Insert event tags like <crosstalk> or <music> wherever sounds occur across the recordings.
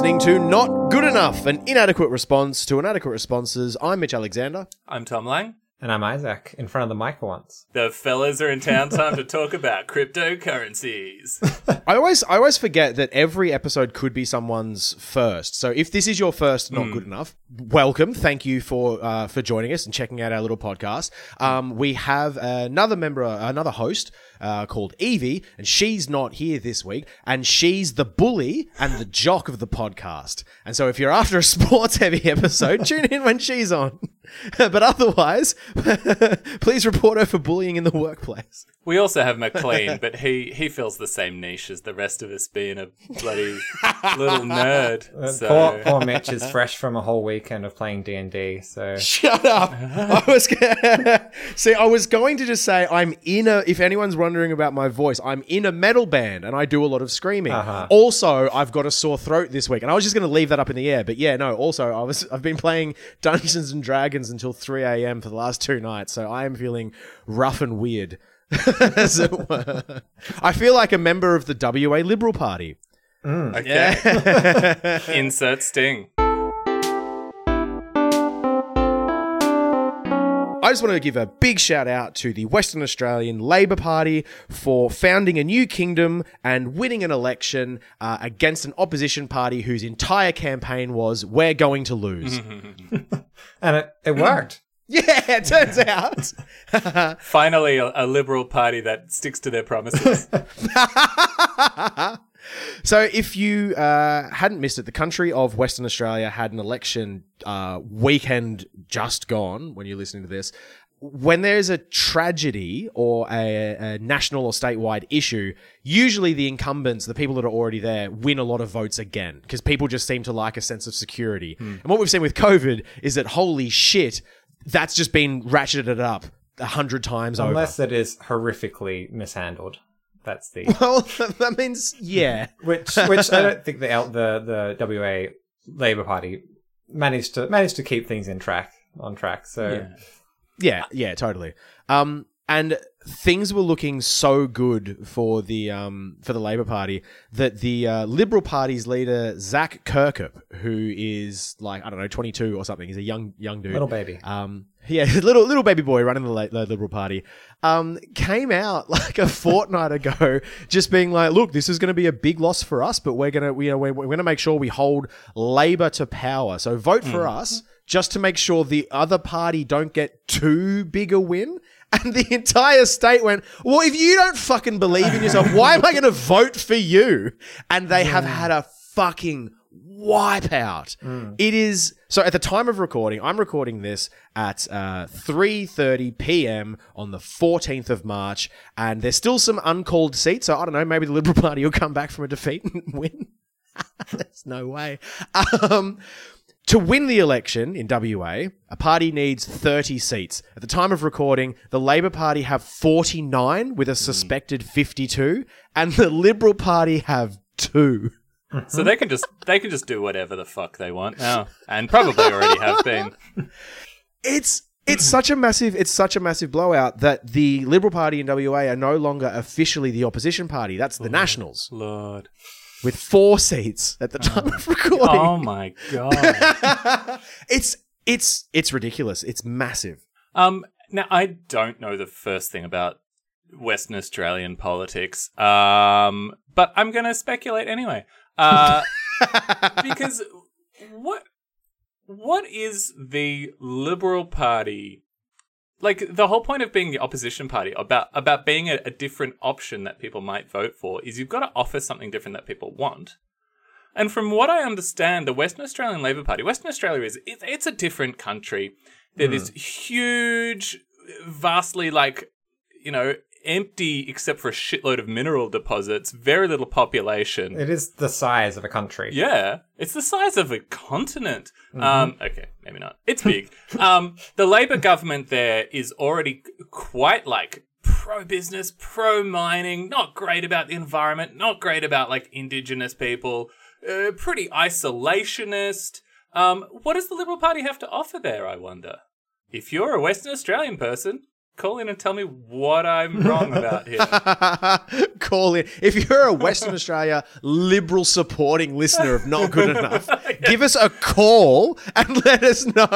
listening to Not Good Enough, an inadequate response to inadequate responses. I'm Mitch Alexander. I'm Tom Lang. And I'm Isaac, in front of the mic once. The fellas are in town. Time to talk about cryptocurrencies. <laughs> I always I always forget that every episode could be someone's first. So if this is your first, not hmm. good enough, welcome. Thank you for uh, for joining us and checking out our little podcast. Um, we have another member, another host uh, called Evie, and she's not here this week, and she's the bully and the jock of the podcast. And so if you're after a <laughs> sports heavy episode, tune in when she's on. <laughs> but otherwise, <laughs> please report her for bullying in the workplace. We also have McLean, but he, he fills the same niche as the rest of us, being a bloody little nerd. Uh, So Poor, poor Mitch is fresh from a whole weekend of playing D and D, so <laughs> Shut up! I was <laughs> see. I was going to just say I'm in a. If anyone's wondering about my voice, I'm in a metal band and I do a lot of screaming. Uh-huh. Also, I've got a sore throat this week, and I was just going to leave that up in the air. But yeah, no. Also, I was. I've been playing <laughs> Dungeons and Dragons until 3 a.m. for the last two nights, so I am feeling rough and weird. As it were. I feel like a member of the WA Liberal Party. okay. Insert sting. I just want to give a big shout out to the Western Australian Labor Party for founding a new kingdom and winning an election uh, against an opposition party whose entire campaign was "We're going to lose." <laughs> and it, it worked. <laughs> yeah, it turns out. Finally, a, a liberal party that sticks to their promises. <laughs> So, if you uh, hadn't missed it, the country of Western Australia had an election uh, weekend just gone when you're listening to this. When there's a tragedy or a, a national or statewide issue, usually the incumbents, the people that are already there, win a lot of votes again because people just seem to like a sense of security. And what we've seen with COVID is that holy shit, that's just been ratcheted up a hundred times over. Unless it is horrifically mishandled. That's the <laughs> Well, that means yeah. <laughs> which which I don't think the L- the the WA Labor Party managed to managed to keep things in track on track. So Yeah, yeah, totally. Um, and things were looking so good for the um for the Labor Party that the uh, Liberal Party's leader Zach Kirkup, who is like I don't know, twenty two or something, he's a young young dude, little baby. um, yeah, <laughs> little little baby boy running the, the Liberal Party, um, came out <laughs> like a fortnight ago, just being like, "Look, this is going to be a big loss for us, but we're gonna, we, you know, we're, we're going to make sure we hold Labor to power. So vote for us, just to make sure the other party don't get too big a win." <laughs> And the entire state went, "Well, if you don't fucking believe in yourself, why am I going to vote for you?" And they have had a fucking wipeout. It is so at the time of recording. I'm recording this at uh, 3:30 p.m. on the 14th of March, and there's still some uncalled seats. So I don't know. Maybe the Liberal Party will come back from a defeat and <laughs> win. <laughs> there's no way. Um, to win the election in WA, a party needs 30 seats. At the time of recording, the Labor Party have 49 with a suspected 52, and the Liberal Party have two. So they can just they can just do whatever the fuck they want now, and probably already have been. <laughs> it's it's such a massive it's such a massive blowout that the Liberal Party in WA are no longer officially the opposition party. That's the Nationals Lord. with four seats at the time of recording. Oh my god. <laughs> It's it's it's ridiculous. It's massive. Um, now I don't know the first thing about Western Australian politics, um, but I'm going to speculate anyway. Uh, <laughs> because what what is the Liberal Party? Like the whole point of being the opposition party about about being a, a different option that people might vote for is you've got to offer something different that people want. And from what I understand, the Western Australian Labor Party, Western Australia is it, it's a different country. They're this huge, vastly like you know empty except for a shitload of mineral deposits, very little population. It is the size of a country. Yeah, it's the size of a continent. Um, okay, maybe not. It's big. <laughs> um, the Labor government there is already quite like pro business, pro mining, not great about the environment, not great about like indigenous people, uh, pretty isolationist. Um, what does the Liberal Party have to offer there? I wonder. If you're a Western Australian person, call in and tell me what I'm wrong about here. <laughs> Call in. If you're a Western Australia liberal supporting listener of Not Good Enough, <laughs> give us a call and let us know.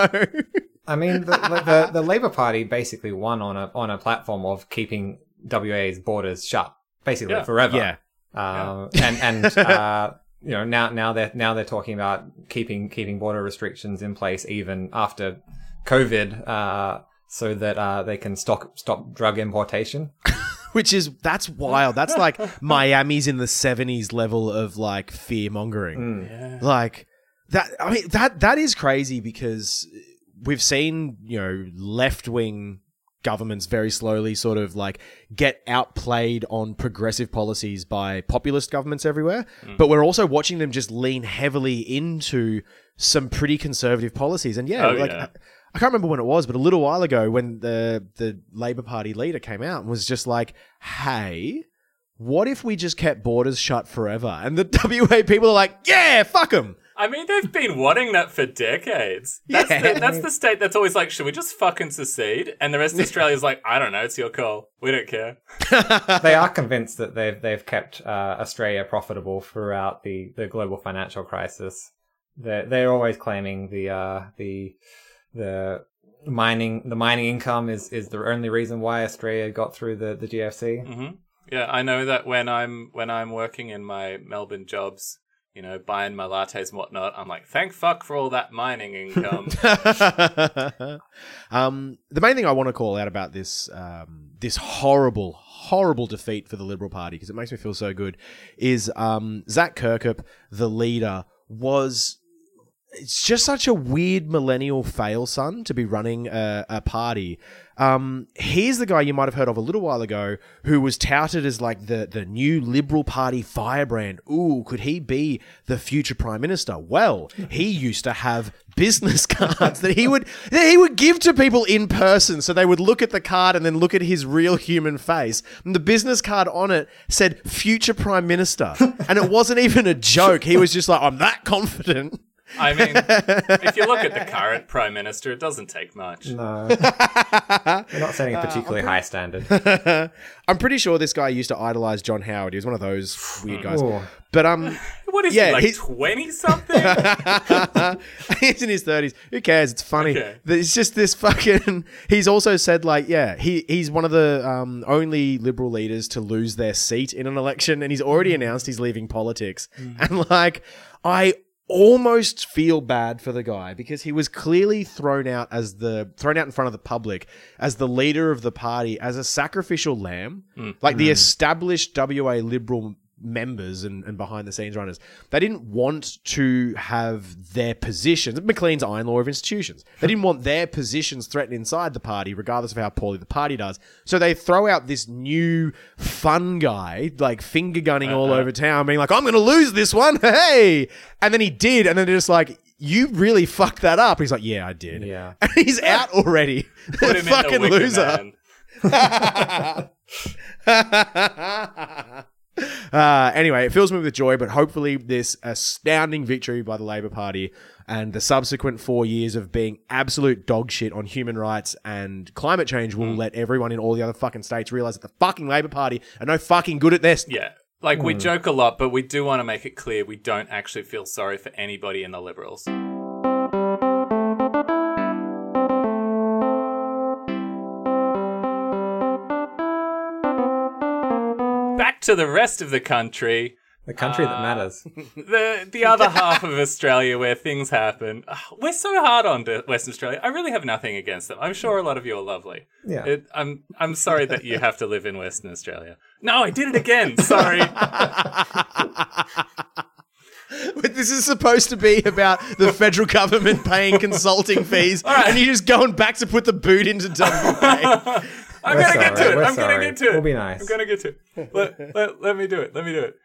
I mean, the, the, the, the Labour Party basically won on a on a platform of keeping WA's borders shut, basically Yeah. forever. Yeah. Um, and and <laughs> uh, you know now now they're now they're talking about keeping keeping border restrictions in place even after COVID, uh, so that uh, they can stop stop drug importation. <laughs> Which is that's wild. That's like <laughs> Miami's in the seventies level of like fear mongering. Yeah. Like that. I mean that that is crazy because we've seen you know left wing governments very slowly sort of like get outplayed on progressive policies by populist governments everywhere. But we're also watching them just lean heavily into some pretty conservative policies. And yeah, Oh, like yeah. I, I can't remember when it was, but a little while ago when the the Labor Party leader came out and was just like, "Hey, what if we just kept borders shut forever?" And the <laughs> WA people are like, "Yeah, fuck them." I mean, they've been wanting that for decades. That's, Yeah. the, that's the state that's always like, should we just fucking secede? And the rest of Australia's like, I don't know, it's your call. We don't care. <laughs> they are convinced that they've they've kept uh, Australia profitable throughout the, the global financial crisis. They're they're always claiming the uh, the the mining the mining income is, is the only reason why Australia got through the, the GFC. hmm Yeah, I know that when I'm when I'm working in my Melbourne jobs, you know, buying my lattes and whatnot, I'm like, thank fuck for all that mining income. <laughs> um, the main thing I want to call out about this um, this horrible, horrible defeat for the Liberal Party because it makes me feel so good is um, Zach Kirkup, the leader, was. It's just such a weird millennial fail son to be running a, a party. Um, he's the guy you might have heard of a little while ago who was touted as like the, the new Liberal Party firebrand. Ooh, could he be the future Prime Minister? Well, he used to have business <laughs> cards that he would that he would give to people in person so they would look at the card and then look at his real human face. And the business card on it said future Prime Minister. <laughs> and it wasn't even a joke. He was just like, I'm that confident. I mean, if you look at the <laughs> current prime minister, it doesn't take much. No, <laughs> they're not setting a particularly high standard. <laughs> I'm pretty sure this guy used to idolize John Howard. He was one of those weird guys. Ooh. But um, What is Yeah, he like he's- twenty something? he's in his thirties. Who cares? It's funny. Okay. It's just this fucking. He's also said like, yeah, he he's one of the um, only liberal leaders to lose their seat in an election, and he's already announced he's leaving politics. And like, I almost feel bad for the guy because he was clearly thrown out as the thrown out in front of the public as the leader of the party as a sacrificial lamb. Hmm. Like the hmm. established WA liberal members and, and behind the scenes runners they didn't want to have their positions. McLean's iron law of institutions. They didn't want their positions threatened inside the party regardless of how poorly the party does. So they throw out this new fun guy like finger gunning all over town being like I'm gonna lose this one <laughs> hey! And then he did and then they're just like you really fucked that up. He's like yeah I did. Yeah. <laughs> and he's out already. <laughs> Fucking loser. Uh, anyway, it fills me with joy, but hopefully, this astounding victory by the Labor Party and the subsequent four years of being absolute dog shit on human rights and climate change will let everyone in all the other fucking states realize that the fucking Labor Party are no fucking good at this. Yeah. Like, we joke a lot, but we do want to make it clear we don't actually feel sorry for anybody in the Liberals. To the rest of the country, The country Uh, that matters. <laughs> the the other half of Australia where things happen. Ugh, We're so hard on Western Australia. I really have nothing against them. I'm sure a lot of you are lovely. Yeah. It, I'm I'm sorry that you have to live in Western Australia. No, I did it again. Sorry. <laughs> But this is supposed to be about the federal government paying consulting fees, and you're just going back to put the boot into WA. <laughs> I'm gonna get to it. I'm gonna get to it. We'll be nice. I'm gonna get to it. Let, <laughs> let, let me do it. Let me do it.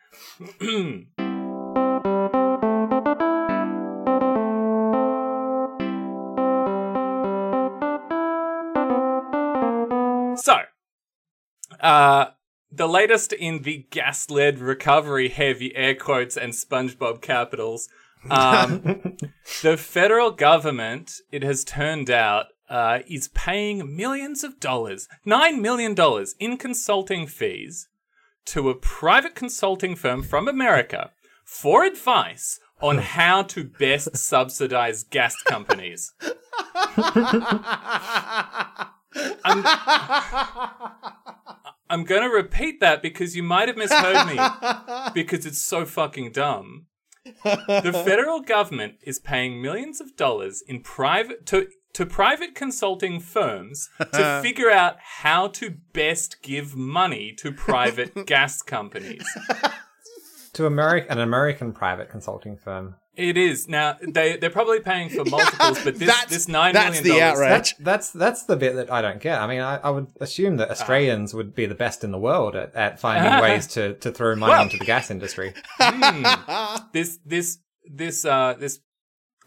<clears throat> so, uh, the latest in the gas-led recovery, heavy air quotes and SpongeBob capitals. Um, <laughs> the federal government, it has turned out, uh, is paying millions of dollars, $9 million in consulting fees to a private consulting firm from America for advice on <laughs> how to best subsidize gas companies. I'm, I'm going to repeat that because you might have misheard me because it's so fucking dumb. The federal government is paying millions of dollars in private to to private consulting firms <laughs> to figure out how to best give money to private <laughs> gas companies. To American, an American private consulting firm. It is now they they're probably paying for multiples, but this That's- this nine that's million the dollars. outrage. That's that's that's the bit that I don't get. I mean, I, I would assume that ah. Australians would be the best in the world at, at finding ah. ways to, to throw money Well- into the gas industry. Hmm. this this this uh this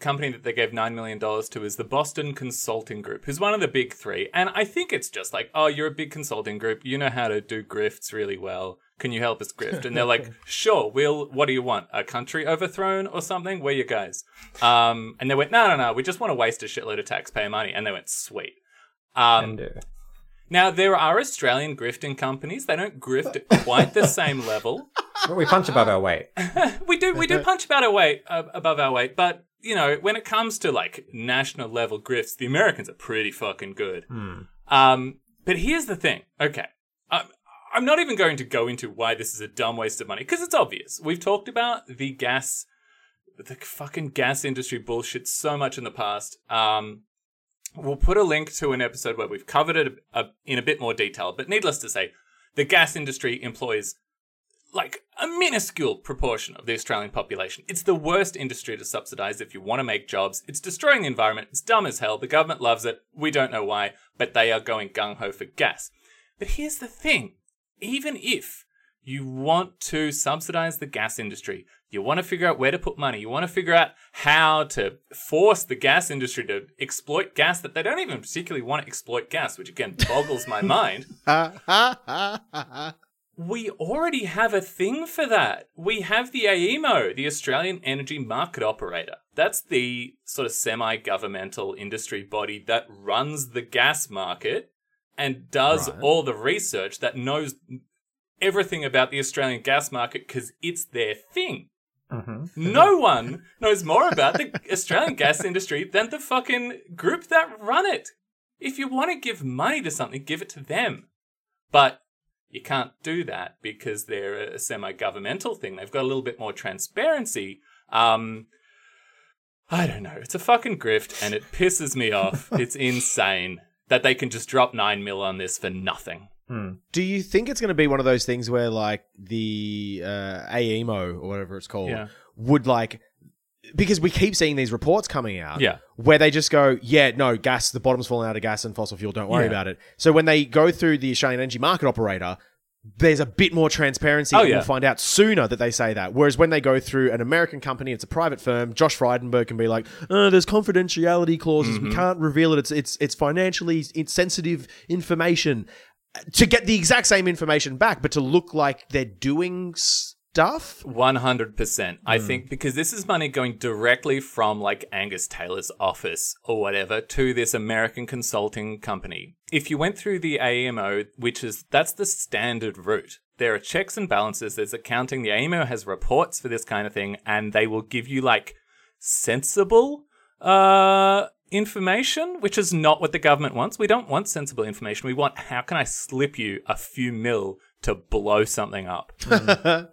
company that they gave nine million dollars to is the Boston Consulting Group, who's one of the big three. And I think it's just like, oh, you're a big consulting group, you know how to do grifts really well. Can you help us grift? And they're like, <laughs> sure. We'll. What do you want? A country overthrown or something? Where you guys? Um, and they went, no, no, no. We just want to waste a shitload of taxpayer money. And they went, sweet. Um, now there are Australian grifting companies. They don't grift at <laughs> quite the same level. but we punch above our weight. <laughs> we do we do punch about our weight uh, above our weight, but you know when it comes to like national level grifts, the Americans are pretty fucking good. Um, but here's the thing. Okay, I'm I'm not even going to go into why this is a dumb waste of money because it's obvious. We've talked about the gas, the fucking gas industry bullshit so much in the past. Um, we'll put a link to an episode where we've covered it a, a, in a bit more detail. But needless to say, the gas industry employs like a minuscule proportion of the Australian population. It's the worst industry to subsidize if you want to make jobs. It's destroying the environment. It's dumb as hell. The government loves it. We don't know why, but they are going gung ho for gas. But here's the thing even if you want to subsidize the gas industry, you want to figure out where to put money, you want to figure out how to force the gas industry to exploit gas that they don't even particularly want to exploit gas, which again boggles my <laughs> mind <laughs> we already have a thing for that. We have the AEMO, the Australian Energy Market Operator. That's the sort of semi governmental industry body that runs the gas market and does Right. all the research that knows everything about the Australian gas market because it's their thing. hmm No one knows more about the Australian gas industry than the fucking group that run it. If you want to give money to something, give it to them. But you can't do that because they're a semi-governmental thing. They've got a little bit more transparency. Um, I don't know. It's a fucking grift, and it pisses me off. <laughs> It's insane that they can just drop nine mil on this for nothing. Do you think it's going to be one of those things where, like, the uh, AEMO or whatever it's called Yeah. would like because we keep seeing these reports coming out, Yeah. where they just go, yeah, no, gas, the bottom's falling out of gas and fossil fuel. Don't worry Yeah. about it. So when they go through the Australian Energy Market Operator. There's a bit more transparency, Oh, and yeah. we'll find out sooner that they say that. Whereas when they go through an American company, it's a private firm. Josh Frydenberg can be like, uh, "There's confidentiality clauses. Mm-hmm. We can't reveal it. It's it's it's financially sensitive information." to get the exact same information back, but to look like they're doing stuff. 100%. I think because this is money going directly from like Angus Taylor's office or whatever to this American consulting company. If you went through the AEMO, which is that's the standard route. There are checks and balances, there's accounting. The AEMO has reports for this kind of thing and they will give you like sensible uh information, which is not what the government wants. We don't want sensible information. We want how can I slip you a few mil to blow something up? <laughs>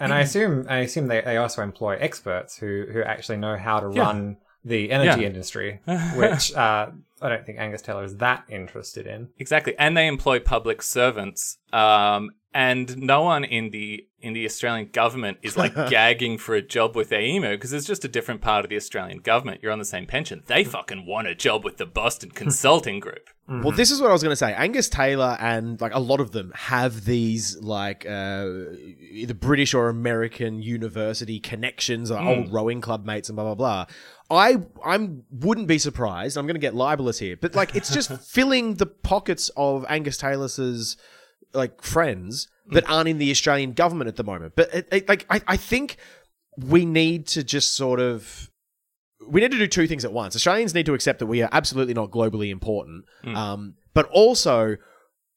And I mm-hmm. assume I assume they, they also employ experts who, who actually know how to Yeah. run the energy Yeah. industry, <laughs> which uh, I don't think Angus Taylor is that interested in. Exactly, and they employ public servants. Um, and no one in the in the Australian government is like <laughs> gagging for a job with AEMO because it's just a different part of the Australian government. You're on the same pension. They fucking want a job with the Boston <laughs> Consulting Group. Well, this is what I was going to say. Angus Taylor and like a lot of them have these like uh, either British or American university connections or old rowing club mates and blah blah blah. I I'm wouldn't be surprised. I'm going to get libelous here, but like it's just <laughs> filling the pockets of Angus Taylor's like friends that aren't in the Australian government at the moment. But it, it, like I, I think we need to just sort of we need to do two things at once. Australians need to accept that we are absolutely not globally important, Hmm. um, but also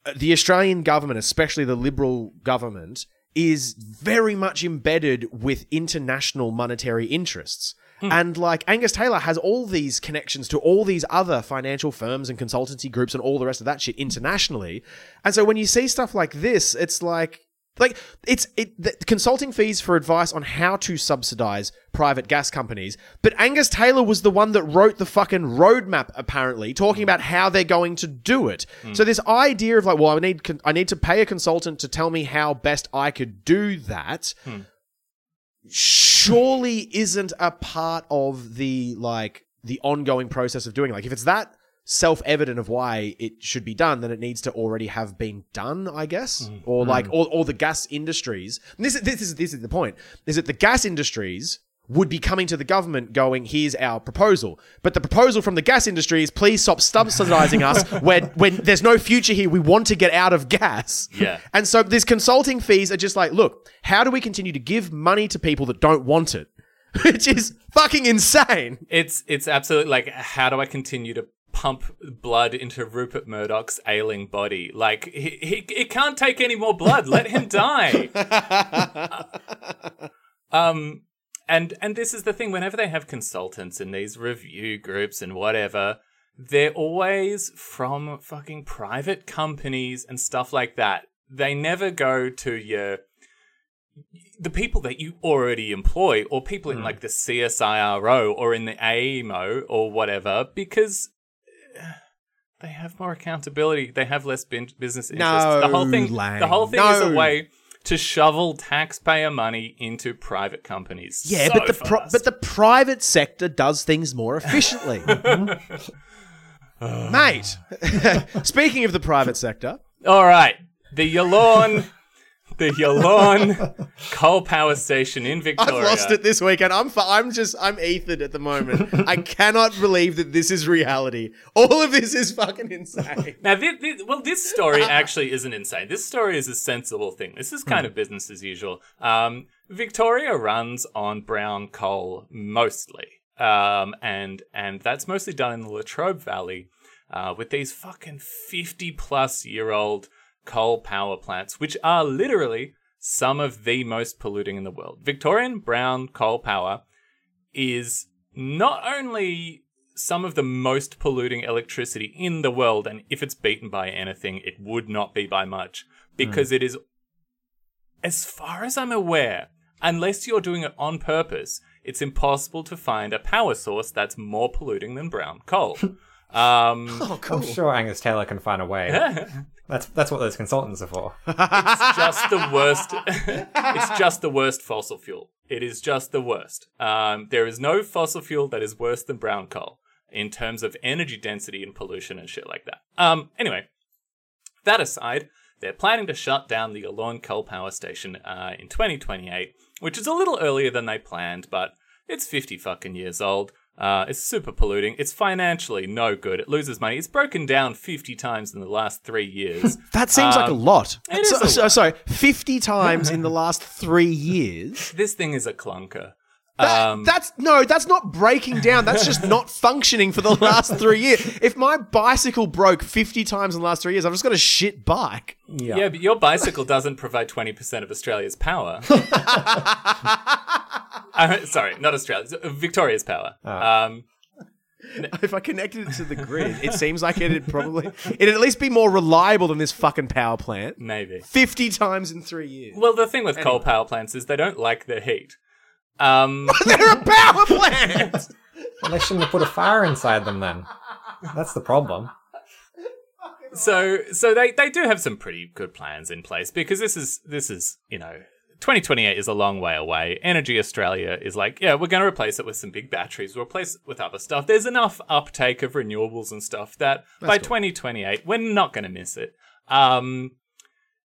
uh, the Australian government, especially the Liberal government, is very much embedded with international monetary interests. Hmm. And like Angus Taylor has all these connections to all these other financial firms and consultancy groups and all the rest of that shit internationally. And so when you see stuff like this, it's like like it's it the consulting fees for advice on how to subsidize private gas companies. But Angus Taylor was the one that wrote the fucking roadmap apparently talking about how they're going to do it. So this idea of like well I need I need to pay a consultant to tell me how best I could do that surely isn't a part of the like the ongoing process of doing it. like if it's that self-evident of why it should be done then it needs to already have been done i guess? Mm. Or like mm. or, or the gas industries. This is this is this is the point. Is that the gas industries would be coming to the government going here's our proposal but the proposal from the gas industry is please stop subsidizing us <laughs> when when there's no future here we want to get out of gas Yeah. and so these consulting fees are just like, look, how do we continue to give money to people that don't want it? <laughs> Which is fucking insane. It's it's absolutely like how do I continue to pump blood into Rupert Murdoch's ailing body? Like he, he it can't take any more blood. Let him die. <laughs> um and and this is the thing whenever they have consultants in these review groups and whatever they're always from fucking private companies and stuff like that. They never go to your the people that you already employ or people in like the CSIRO or in the AEMO or whatever because uh, they have more accountability. They have less business interests. no, the whole thing the whole thing is a way to shovel taxpayer money into private companies. Yeah, so but the pro- but the private sector does things more efficiently. <laughs> Mm-hmm. Mate, <laughs> speaking of the private sector, All right, the Yallourn, the Yalorn coal power station in Victoria. I've lost it this weekend. I'm fu- I'm just I'm ethered at the moment. <laughs> I cannot believe that this is reality. All of this is fucking insane. <laughs> Now, this, this, well, this story <laughs> actually isn't insane. This story is a sensible thing. This is kind of business as usual. Um, Victoria runs on brown coal mostly, um, and and that's mostly done in the Latrobe Valley uh, with these fucking fifty plus year old coal power plants, which are literally some of the most polluting in the world. Victorian brown coal power is not only some of the most polluting electricity in the world, and if it's beaten by anything, it would not be by much, because hmm. it is, as far as I'm aware, unless you're doing it on purpose, it's impossible to find a power source that's more polluting than brown coal. <laughs> Um, <laughs> Oh, cool. I'm sure Angus Taylor can find a way. That's that's what those consultants are for. <laughs> it's just the worst. <laughs> it's just the worst fossil fuel. It is just the worst. Um, there is no fossil fuel that is worse than brown coal in terms of energy density and pollution and shit like that. Um, anyway, that aside, they're planning to shut down the Yallourn coal power station uh, in 2028, which is a little earlier than they planned, but it's 50 fucking years old. Uh, it's super polluting. It's financially no good. It loses money. It's broken down 50 times in the last three years. <laughs> That seems like a lot. Um, it is So- a so- lot. sorry, 50 times in the <laughs> last three years. this thing is a clunker. That- Um, that's no, that's not breaking down. That's just <laughs> not functioning for the last three years. If my bicycle broke 50 times in the last three years, I've just got a shit bike. yeah, but your bicycle doesn't provide 20% of Australia's power. <laughs> Uh, sorry, not Australia's, uh, Victoria's power. Um, <laughs> If I connected it to the grid, it seems like it'd probably it'd at least be more reliable than this fucking power plant. maybe. 50 times in three years. Well, the thing with coal power plants is they don't like the heat. Um, <laughs> They're a power plant. Well, they shouldn't have put a fire inside them then. That's the problem. so so they, they do have some pretty good plans in place because this is this is you know 2028 is a long way away energy australia is like yeah we're going to replace it with some big batteries we'll replace it with other stuff there's enough uptake of renewables and stuff that by 2028 we're not going to miss it um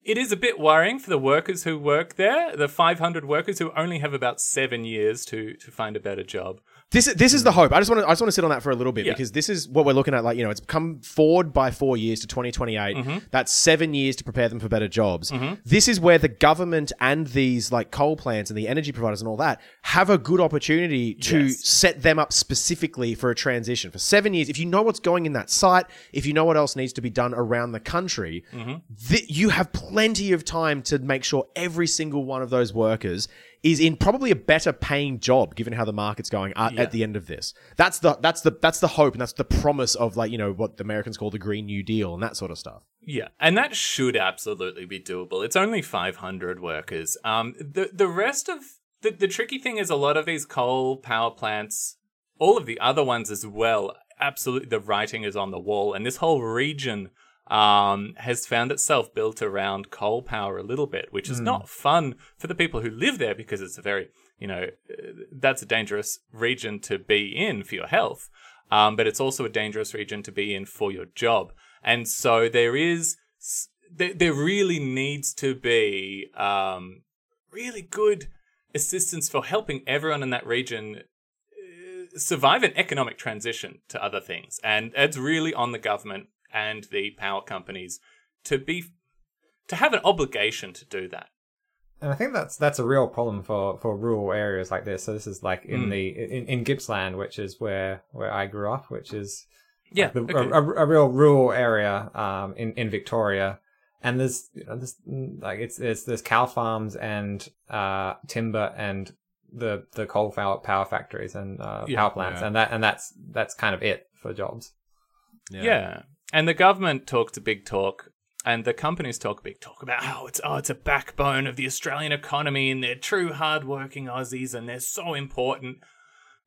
it is a bit worrying for the workers who work there, the 500 workers who only have about seven years to, to find a better job. This this is the hmm. hope. I just want to I just want to sit on that for a little bit Yeah. because this is what we're looking at. Like you know, it's come forward by four years to 2028. Mm-hmm. That's seven years to prepare them for better jobs. Mm-hmm. This is where the government and these like coal plants and the energy providers and all that have a good opportunity to Yes. set them up specifically for a transition for seven years. If you know what's going in that site, if you know what else needs to be done around the country, mm-hmm. th- you have plenty of time to make sure every single one of those workers is in probably a better paying job given how the market's going at, Yeah. at the end of this. That's the that's the that's the hope and that's the promise of like you know what the Americans call the Green New Deal and that sort of stuff. Yeah, and that should absolutely be doable. It's only 500 workers. Um, the the rest of the the tricky thing is a lot of these coal power plants, all of the other ones as well. Absolutely, the writing is on the wall, and this whole region um has found itself built around coal power a little bit, which is not fun for the people who live there because it's a very you know uh, that's a dangerous region to be in for your health. Um, but it's also a dangerous region to be in for your job. And so there is, there, there really needs to be um, really good assistance for helping everyone in that region uh, survive an economic transition to other things. And it's really on the government and the power companies to be, to have an obligation to do that. And I think that's that's a real problem for, for rural areas like this. So this is like in Mm. the in, in Gippsland, which is where where I grew up, which is Yeah. the, okay. a, a, a real rural area um, in in Victoria. And there's you know, there's mm, like it's there's there's cow farms and uh, timber and the the coal power power factories and uh, Yeah, power plants, yeah. and that and that's that's kind of it for jobs. Yeah. And the government talks a big talk and the companies talk a big talk about how it's oh it's a backbone of the Australian economy and they're true hardworking Aussies and they're so important.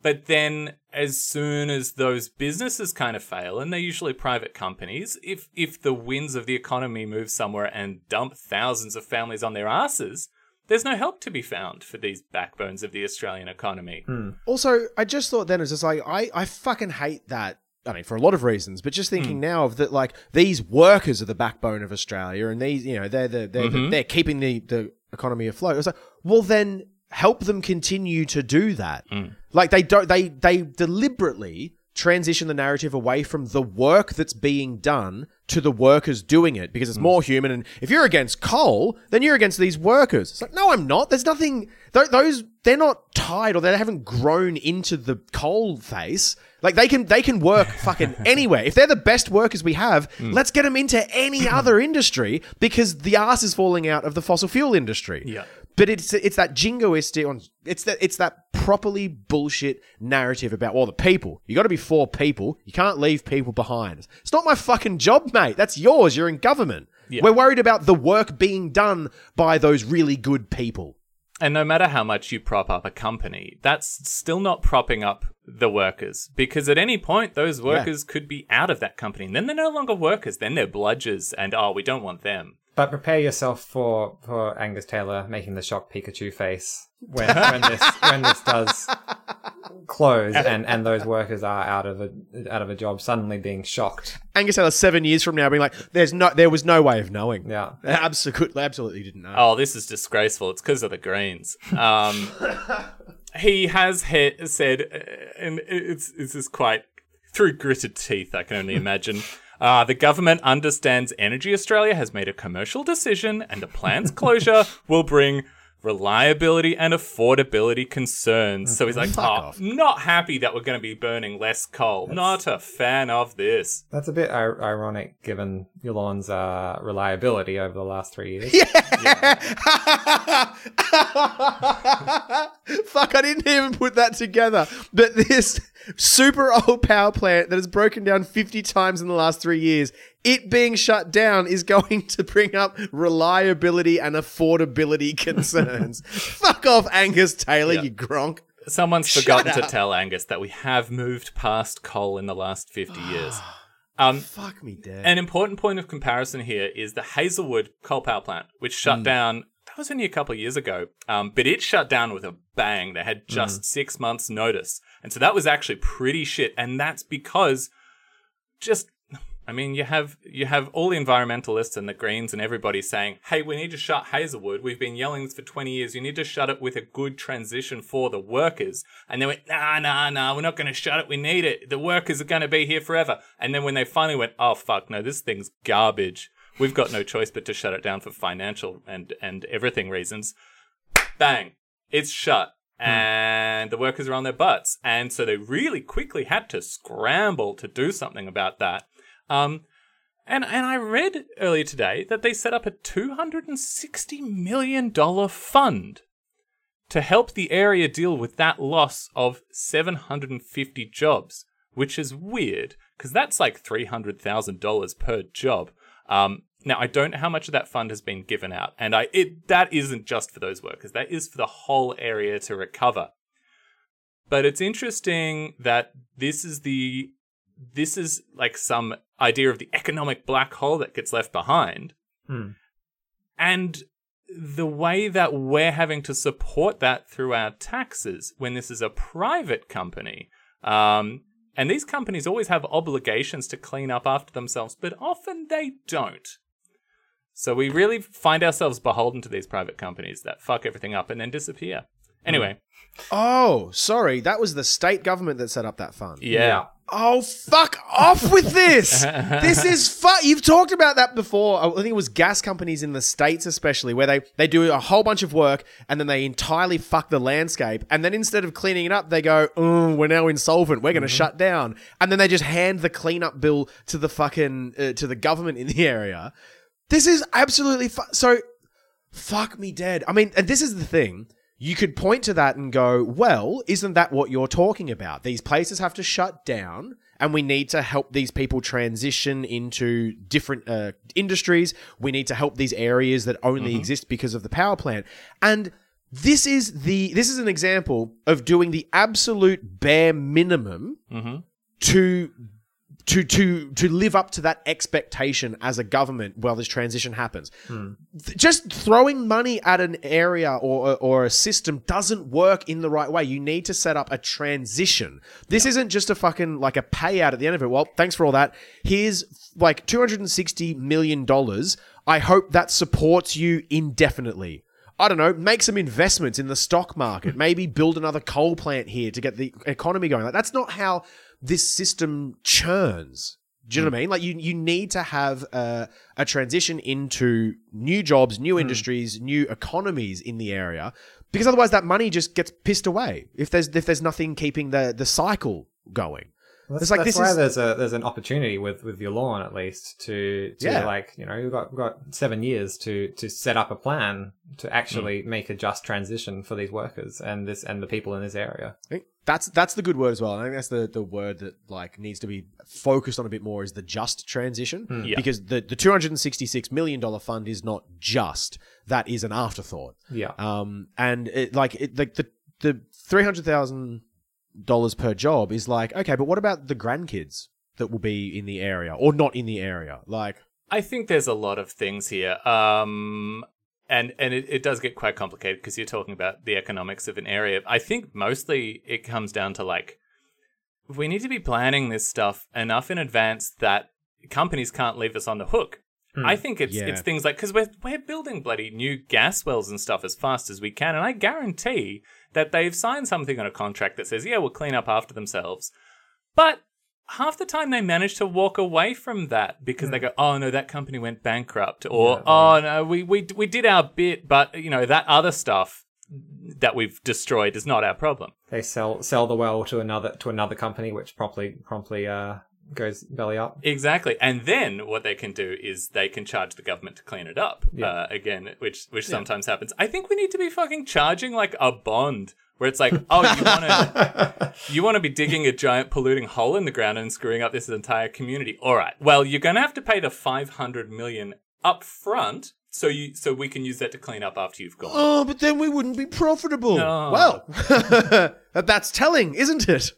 But then as soon as those businesses kind of fail, and they're usually private companies, if if the winds of the economy move somewhere and dump thousands of families on their asses, there's no help to be found for these backbones of the Australian economy. Hmm. Also, I just thought then it was just like I I fucking hate that. I mean, for a lot of reasons, but just hmm. thinking now of that, like these workers are the backbone of Australia, and these, you know, they're the, they're the, mm-hmm. they're keeping the the economy afloat. It's like, well, then help them continue to do that. Hmm. Like they don't, they they deliberately transition the narrative away from the work that's being done to the workers doing it because it's hmm. more human. And if you're against coal, then you're against these workers. It's like, no, I'm not. There's nothing. Th- those they're not tied or they haven't grown into the coal face. Like they can they can work <laughs> fucking anywhere. If they're the best workers we have, mm. let's get them into any <clears throat> other industry because the ass is falling out of the fossil fuel industry. Yeah. But it's it's that jingoistic on it's that it's that properly bullshit narrative about well the people. You got to be for people. You can't leave people behind. It's not my fucking job, mate. That's yours. You're in government. Yeah. We're worried about the work being done by those really good people. And no matter how much you prop up a company, that's still not propping up the workers because at any point those workers could be out of that company and then they're no longer workers, then they're bludgers and oh, we don't want them. But prepare yourself for, for Angus Taylor making the shock Pikachu face when, <laughs> when this when this does close and, and those workers are out of a out of a job, suddenly being shocked. Angus Taylor seven years from now being like, there's no there was no way of knowing. Yeah. Absolutely absolutely didn't know. Oh, this is disgraceful. It's because of the Greens. Um, <laughs> he has he- said, uh, and it's this is quite through gritted teeth. I can only imagine. <laughs> Uh, the government understands Energy Australia has made a commercial decision, and the plant's <laughs> closure will bring reliability and affordability concerns. So he's like, "Oh, off." not happy that we're going to be burning less coal. Not a fan of this." That's a bit ir- ironic given Yallourn's uh, reliability over the last three years. Yeah. <laughs> Fuck, I didn't even put that together. But this super old power plant that has broken down 50 times in the last three years, it being shut down is going to bring up reliability and affordability <laughs> concerns. Fuck off, Angus Taylor, Yeah. you gronk. Someone's Shut forgotten to tell Angus that we have moved past coal in the last 50 years. <gasps> Um, Fuck me dead. An important point of comparison here is the Hazelwood coal power plant, which shut down. That was only a couple of years ago, um, but it shut down with a bang. They had just six months' notice, and so that was actually pretty shit. And that's because just I mean, you have you have all the environmentalists and the Greens and everybody saying, "Hey, we need to shut Hazelwood. We've been yelling this for twenty years. You need to shut it with a good transition for the workers." And they went, "Nah, nah, nah. We're not going to shut it. We need it. The workers are going to be here forever." And then when they finally went, "Oh fuck, no, this thing's garbage. We've got no choice but to shut it down for financial and and everything reasons." Bang, it's shut. Hmm. And the workers are on their butts. And so they really quickly had to scramble to do something about that. Um, and and I read earlier today that they set up a two hundred and sixty million dollar fund to help the area deal with that loss of seven hundred and fifty jobs, which is weird because that's like three hundred thousand dollars per job. Um, now I don't know how much of that fund has been given out, and I it that isn't just for those workers; that is for the whole area to recover. But it's interesting that this is the this is like some idea of the economic black hole that gets left behind. Hmm. And the way that we're having to support that through our taxes when this is a private company. Um, and these companies always have obligations to clean up after themselves, but often they don't. So we really find ourselves beholden to these private companies that fuck everything up and then disappear. Anyway, Oh, sorry. That was the state government that set up that fund. yeah. Oh, fuck off with this. <laughs> this is fu- You've talked about that before. I think it was gas companies in the States, especially, where they, they do a whole bunch of work and then they entirely fuck the landscape. And then instead of cleaning it up, they go, oh, we're now insolvent. We're going to shut down. And then they just hand the cleanup bill to the fucking, uh, to the government in the area. This is absolutely fu- so. Fuck me dead. I mean, and this is the thing. You could point to that and go, well, isn't that what you're talking about? These places have to shut down and we need to help these people transition into different uh, industries. We need to help these areas that only exist because of the power plant. And this is the this is an example of doing the absolute bare minimum to to to to live up to that expectation as a government while this transition happens. Hmm. Th- Just throwing money at an area or or a system doesn't work in the right way. You need to set up a transition. This isn't just a fucking like a payout at the end of it. Well, thanks for all that. Here's like 260 million dollars. I hope that supports you indefinitely. I don't know, make some investments in the stock market, <laughs> maybe build another coal plant here to get the economy going. Like that's not how this system churns. Do you know hmm. what I mean? Like you, you need to have a, a transition into new jobs, new hmm. industries, new economies in the area, because otherwise that money just gets pissed away. If there's if there's nothing keeping the the cycle going, That's, It's like that's this why is- there's a there's an opportunity with with Yallourn at least to to Yeah. like you know you've got we've got seven years to to set up a plan to actually make a just transition for these workers and this and the people in this area. I think that's that's the good word as well. I think that's the, the word that like needs to be focused on a bit more is the just transition Yeah. because the the two hundred and sixty six million dollar fund is not just that is an afterthought. Yeah, Um, and it, like it, like the the three hundred thousand dollars per job is like okay, but what about the grandkids that will be in the area or not in the area? Like, I think there's a lot of things here. Um, and and it, it does get quite complicated because you're talking about the economics of an area. I think mostly it comes down to like we need to be planning this stuff enough in advance that companies can't leave us on the hook. I think it's Yeah. it's things like because we're we're building bloody new gas wells and stuff as fast as we can, and I guarantee that they've signed something on a contract that says, yeah, we'll clean up after themselves. But half the time they manage to walk away from that because they go, oh no, that company went bankrupt, or oh no, we, we we did our bit, but you know that other stuff that we've destroyed is not our problem. they sell sell the well to another to another company, which promptly promptly uh goes belly up. Exactly, and then what they can do is they can charge the government to clean it up Yeah. uh, again, which which sometimes happens. I think we need to be fucking charging like a bond. Where it's like, oh, you want to <laughs> you want to be digging a giant polluting hole in the ground and screwing up this entire community. All right. Well, you're going to have to pay the 500 million up front so you so we can use that to clean up after you've gone. oh, but then we wouldn't be profitable. No. Well, <laughs> that's telling, isn't it?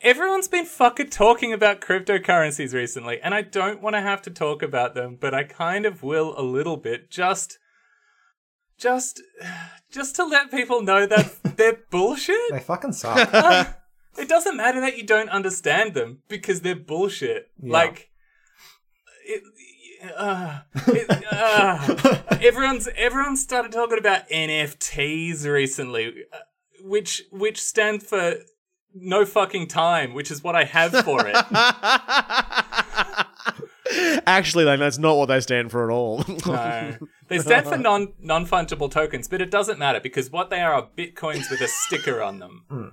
Everyone's been fucking talking about cryptocurrencies recently, and I don't want to have to talk about them, but I kind of will a little bit, just, just, just to let people know that <laughs> they're bullshit. They fucking suck. <laughs> It doesn't matter that you don't understand them because they're bullshit. Yeah. Like, it, uh, it, uh, <laughs> everyone's everyone's started talking about NFTs recently, uh, which which stands for no fucking time, which is what I have for it. <laughs> Actually, like that's not what they stand for at all. <laughs> No. They stand for non non fungible tokens, but it doesn't matter because what they are are bitcoins with a sticker on them. Hmm.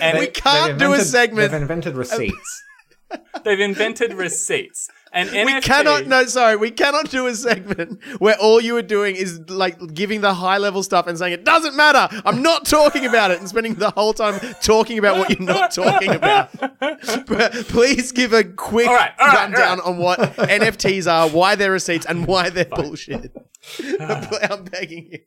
And We can't they've do a invented- segment. They've invented receipts. <laughs> they've invented receipts. And We NFT, cannot. No, sorry, we cannot do a segment where all you are doing is like giving the high level stuff and saying it doesn't matter. I'm not talking about it, and spending the whole time talking about what you're not talking about. <laughs> But please give a quick All right, all right, rundown all on what NFTs are, why they're receipts, and why they're bullshit. <laughs> I'm begging you.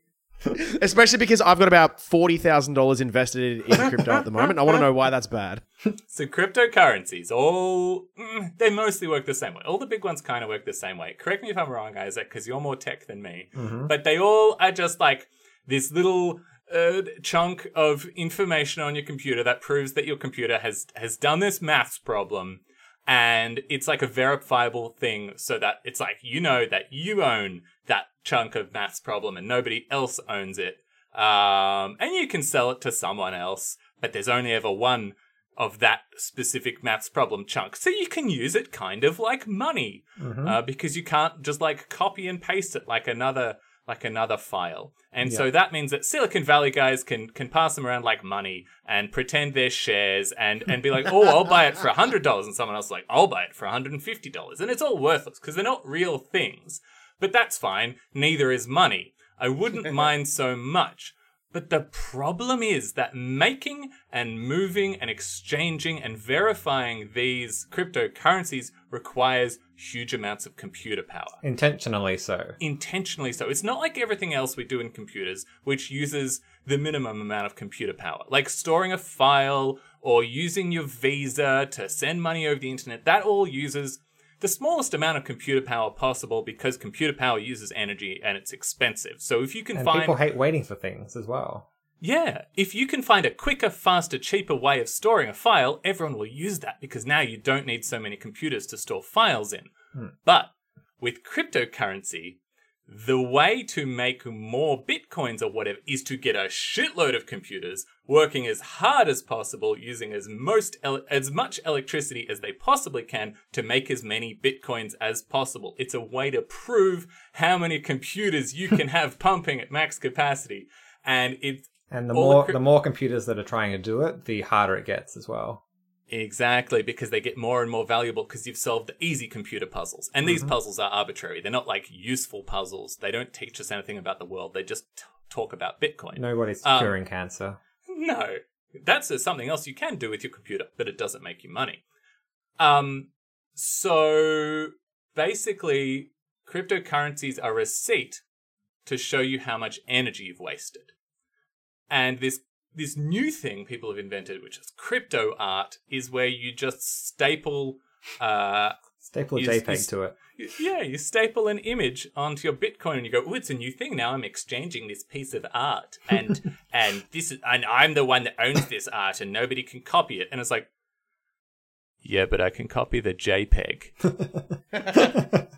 <laughs> Especially because I've got about forty thousand dollars invested in crypto at the moment. I want to know why that's bad. <laughs> So cryptocurrencies, all mm, they mostly work the same way. All the big ones kind of work the same way. Correct me if I'm wrong, Isaac, because you're more tech than me. But they all are just like this little uh, chunk of information on your computer that proves that your computer has has done this maths problem, and it's like a verifiable thing, so that it's like you know that you own that chunk of maths problem and nobody else owns it. Um, and you can sell it to someone else, but there's only ever one of that specific maths problem chunk. So you can use it kind of like money, uh, because you can't just like copy and paste it like another like another file. And so that means that Silicon Valley guys can can pass them around like money and pretend they're shares and and be like, oh, I'll buy it for hundred dollars, and someone else is like, I'll buy it for hundred and fifty dollars, and it's all worthless because they're not real things. But that's fine. Neither is money. I wouldn't <laughs> mind so much. But the problem is that making and moving and exchanging and verifying these cryptocurrencies requires huge amounts of computer power. Intentionally so. Intentionally so. It's not like everything else we do in computers, which uses the minimum amount of computer power. Like storing a file or using your Visa to send money over the internet. That all uses the smallest amount of computer power possible because computer power uses energy and it's expensive. So if you can And find people hate waiting for things as well. yeah, if you can find a quicker, faster, cheaper way of storing a file, everyone will use that because now you don't need so many computers to store files in. Hmm. But with cryptocurrency, the way to make more bitcoins or whatever is to get a shitload of computers working as hard as possible using as most el- as much electricity as they possibly can to make as many bitcoins as possible. It's a way to prove how many computers you can have <laughs> pumping at max capacity. And it And the All the more the more computers that are trying to do it, the harder it gets as well. Exactly, because they get more and more valuable because you've solved the easy computer puzzles. And these puzzles are arbitrary. They're not like useful puzzles. They don't teach us anything about the world. They just t- talk about Bitcoin. Nobody's Um, curing cancer. No. That's uh, something else you can do with your computer, but it doesn't make you money. Um, so basically, cryptocurrencies are a receipt to show you how much energy you've wasted. And this this new thing people have invented, which is crypto art, is where you just staple uh Staple a you- JPEG you- to it. yeah, you staple an image onto your Bitcoin and you go, "Oh, it's a new thing now. I'm exchanging this piece of art, and <laughs> and this is, and I'm the one that owns this art, and nobody can copy it." And it's like, yeah, but I can copy the JPEG.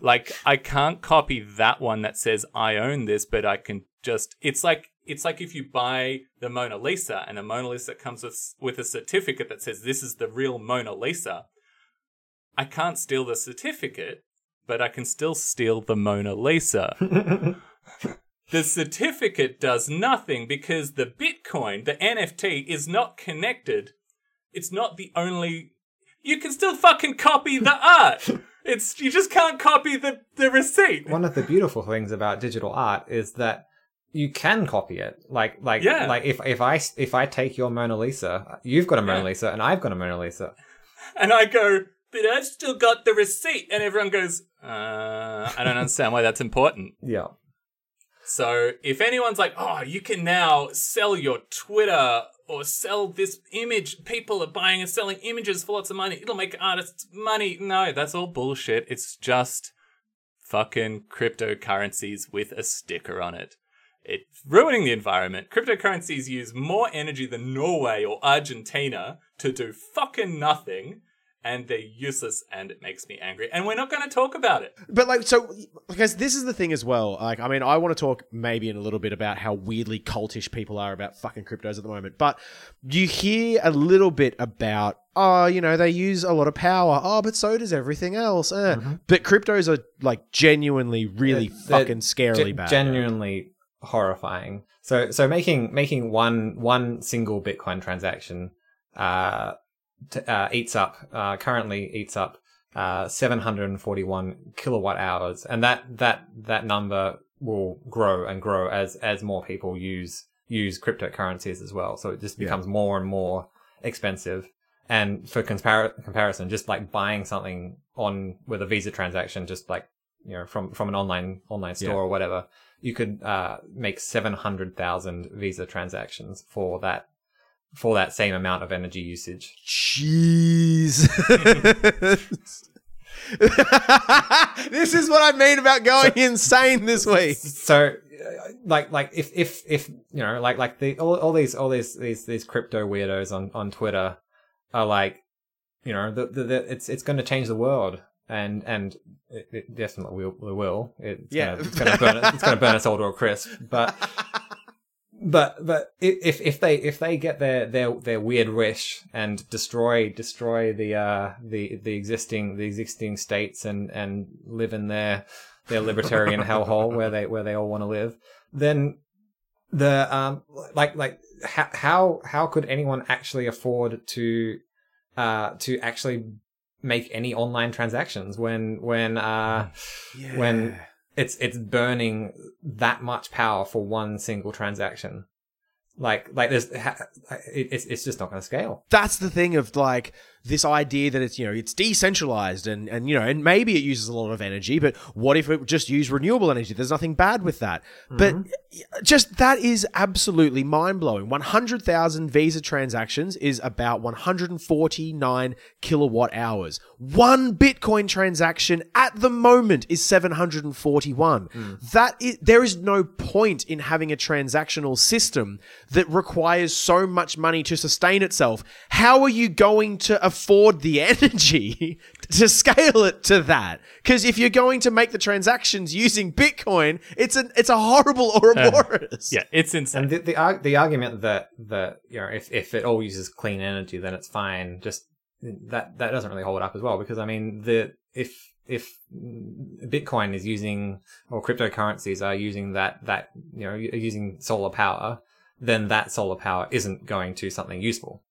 <laughs> like, I can't copy that one that says I own this, but I can just. It's like it's like if you buy the Mona Lisa, and the Mona Lisa comes with with a certificate that says this is the real Mona Lisa. I can't steal the certificate, but I can still steal the Mona Lisa. <laughs> the certificate does nothing because the Bitcoin, the NFT, is not connected. It's not the only. You can still fucking copy the <laughs> art. It's you just can't copy the the receipt. One of the beautiful things about digital art is that you can copy it. Like like Yeah. like if if I if I take your Mona Lisa, you've got a Mona Yeah. Lisa and I've got a Mona Lisa. And I go, but I've still got the receipt. And everyone goes, uh, I don't understand why that's important. <laughs> Yeah. So if anyone's like, oh, you can now sell your Twitter or sell this image, people are buying and selling images for lots of money. It'll make artists money. No, that's all bullshit. It's just fucking cryptocurrencies with a sticker on it. It's ruining the environment. Cryptocurrencies use more energy than Norway or Argentina to do fucking nothing. And they're useless and it makes me angry. And we're not going to talk about it. But like, so because this is the thing as well. Like, I mean, I want to talk maybe in a little bit about how weirdly cultish people are about fucking cryptos at the moment. But you hear a little bit about, oh, you know, they use a lot of power. Oh, but so does everything else. Eh. But cryptos are like genuinely, really Mm-hmm. They're fucking scarily Ge- bad. Genuinely horrifying. So so making making one one single Bitcoin transaction uh, t- uh eats up uh currently eats up uh 741 kilowatt hours and that that that number will grow and grow as as more people use use cryptocurrencies as well so it just Yeah. becomes more and more expensive and for compar- comparison just like buying something on with a visa transaction just like you know from from an online online store Yeah. or whatever you could uh make 700,000 visa transactions for that for that same amount of energy usage Jeez. <laughs> this is what I mean about going insane this week. so uh, like like if if if you know like like the all, all these all these these these crypto weirdos on on twitter are like you know the, the, the it's it's going to change the world and and it, it definitely will, will will it's Yeah. gonna, it's going to burn it- it's to burn us all to a crisp but but but if if they if they get their their their weird wish and destroy destroy the uh the the existing the existing states and and live in their their libertarian hellhole where they where they all want to live then the um like like how how how could anyone actually afford to uh to actually make any online transactions when when uh when it's it's burning that much power for one single transaction. Like like there's it's it's just not going to scale. That's the thing of like this idea that it's you know it's decentralized and and you know and maybe it uses a lot of energy but what if it just used renewable energy? There's nothing bad with that. But mm-hmm. just that is absolutely mind-blowing. 100000 visa transactions is about 149 kilowatt hours. One bitcoin transaction at the moment is 741 hmm. that is there is no point in having a transactional system that requires so much money to sustain itself. How are you going to afford the <laughs> energy to scale it to that. Because if you're going to make the transactions using bitcoin it's a it's a horrible <laughs> ouroboros. Yeah, it's insane. and the the, arg- the argument that that you know if if it all uses clean energy then it's fine. Just that that doesn't really hold up as well because i mean the if if bitcoin is using or cryptocurrencies are using that that you know u- using solar power then that solar power isn't going to something useful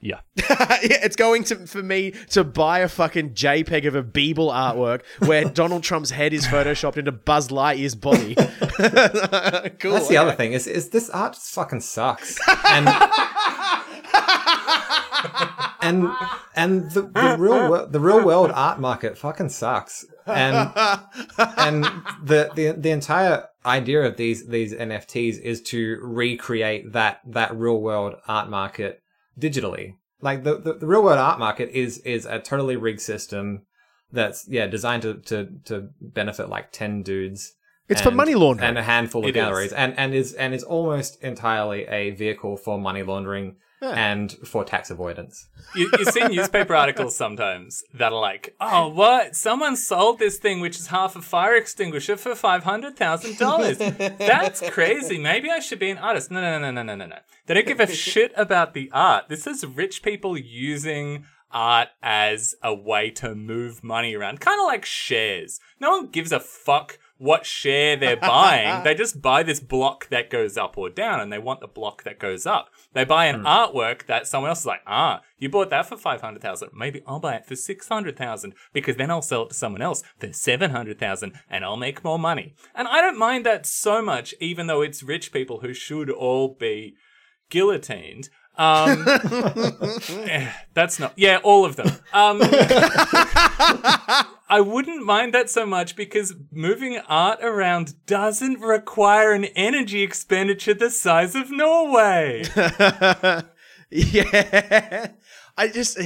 yeah. <laughs> yeah, it's going to for me to buy a fucking JPEG of a Beeple artwork where <laughs> Donald Trump's head is photoshopped into Buzz Lightyear's body. cool. <laughs> That's the other thing is is this art fucking sucks. And and and the, the real the real world art market fucking sucks. And and the, the the entire idea of these these NFTs is to recreate that that real world art market digitally. Like the, the, the real world art market is is a totally rigged system that's yeah designed to to, to benefit like ten dudes. It's for money laundering. and a handful of It is. galleries, and and is and is almost entirely a vehicle for money laundering and for tax avoidance. you, you see newspaper articles sometimes that are like, "Oh, what? Someone sold this thing, which is half a fire extinguisher, for five hundred thousand dollars. That's crazy. Maybe I should be an artist." No, no, no, no, no, no, no. They don't give a shit about the art. This is rich people using art as a way to move money around, kind of like shares. No one gives a fuck what share they're buying. <laughs> they just buy this block that goes up or down, and they want the block that goes up. They buy an artwork that someone else is like, ah, you bought that for five hundred thousand. Maybe I'll buy it for six hundred thousand because then I'll sell it to someone else for seven hundred thousand, and I'll make more money. And I don't mind that so much, even though it's rich people who should all be guillotined. Um, <laughs> eh, that's not. Yeah, all of them. Um, <laughs> I wouldn't mind that so much because moving art around doesn't require an energy expenditure the size of Norway. <laughs> yeah. I just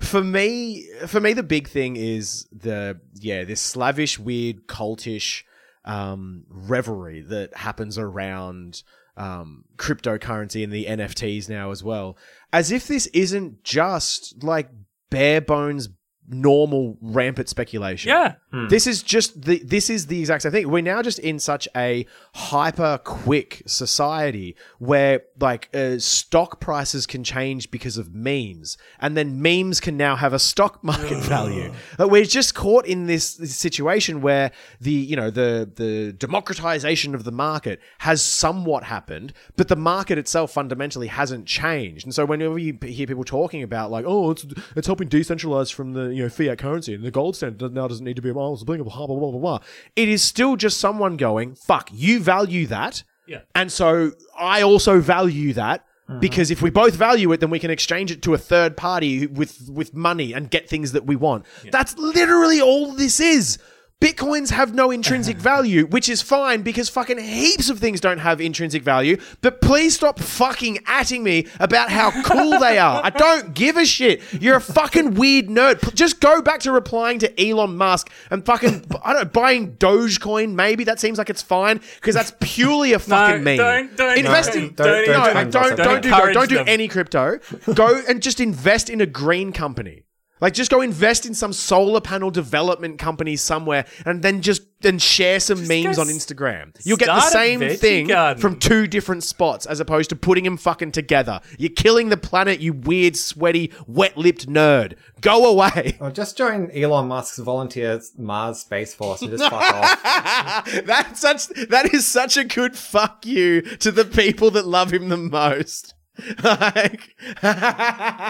for me for me the big thing is the yeah this slavish weird cultish um, revelry that happens around um, cryptocurrency and the NFTs now as well. As if this isn't just like bare bones normal rampant speculation. Yeah. This is just the this is the exact same thing. We're now just in such a hyper quick society where like uh, stock prices can change because of memes, and then memes can now have a stock <laughs> market value. Like we're just caught in this, this situation where the you know the the democratization of the market has somewhat happened, but the market itself fundamentally hasn't changed. And so whenever you hear people talking about like oh it's it's helping decentralize from the you know fiat currency and the gold standard now doesn't need to be oh, it's blah, blah, blah, blah, blah, blah. It is still just someone going, fuck, you value that. Yeah. And so I also value that mm-hmm. because if we both value it, then we can exchange it to a third party with, with money and get things that we want. That's literally all this is. Bitcoins have no intrinsic <laughs> value, which is fine because fucking heaps of things don't have intrinsic value. But please stop fucking atting me about how cool they <laughs> are. I don't give a shit. You're a fucking weird nerd. Just go back to replying to Elon Musk and fucking, I don't know, buying Dogecoin. Maybe that seems like it's fine because that's purely a fucking meme. don't- don't- invest don't- in. don't- no, don't don't, don't don't, do don't do any crypto. Go and just invest in a green company. Like just go invest in some solar panel development company somewhere and then just then share some memes on Instagram. You'll get the same thing garden. from two different spots as opposed to putting them fucking together. You're killing the planet, you weird, sweaty, wet-lipped nerd. Go away. <laughs> Or oh, just join Elon Musk's volunteer Mars Space Force and just fuck <laughs> off. That's such that is such a good fuck you to the people that love him the most. Like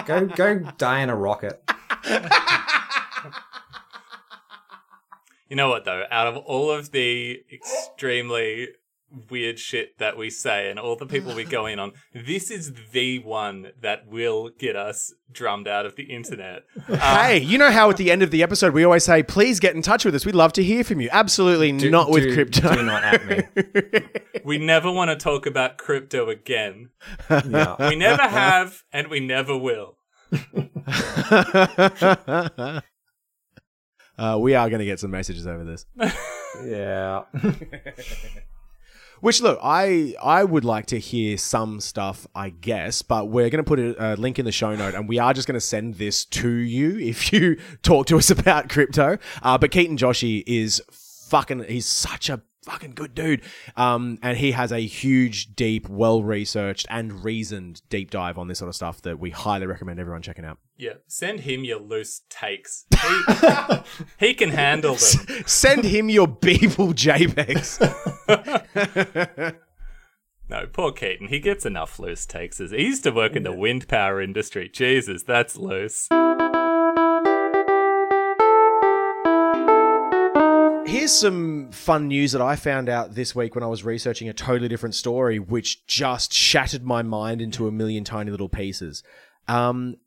Go go <laughs> die in a rocket. You know what though? Out of all of the extremely weird shit that we say and all the people we go in on, <laughs> this is the one that will get us drummed out of the internet. <laughs> Hey, you know how at the end of the episode we always say, please get in touch with us. We'd love to hear from you. Absolutely Do- not with crypto. Do not at me. <laughs> We never want to talk about crypto again. Yeah. We never have and we never will. uh, we are going to get some messages over this. Yeah. Which look, I I would like to hear some stuff, I guess, but we're going to put a, a link in the show note, and we are just going to send this to you <laughs> if you talk to us about crypto. Uh, but Ketan Joshi is fucking. He's such a fucking good dude, um, and he has a huge, deep, well researched and reasoned deep dive on this sort of stuff that we highly recommend everyone checking out. Yeah, send him your loose takes. He, <laughs> he can handle them. <laughs> Send him your Beeple JPEGs. <laughs> No, poor Ketan. He gets enough loose takes. He used to work in the wind power industry. Jesus, that's loose. Here's some fun news that I found out this week when I was researching a totally different story, which just shattered my mind into a million tiny little pieces. Um,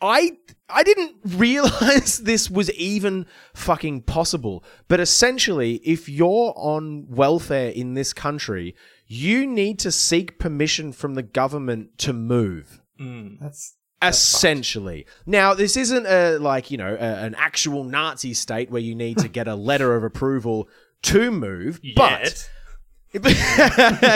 I I didn't <laughs> realize this was even fucking possible. But essentially, if you're on welfare in this country, you need to seek permission from the government to move. That's Essentially. Now, this isn't a like you know a, an actual Nazi state where you need to get a letter of approval to move, Yet. but <laughs>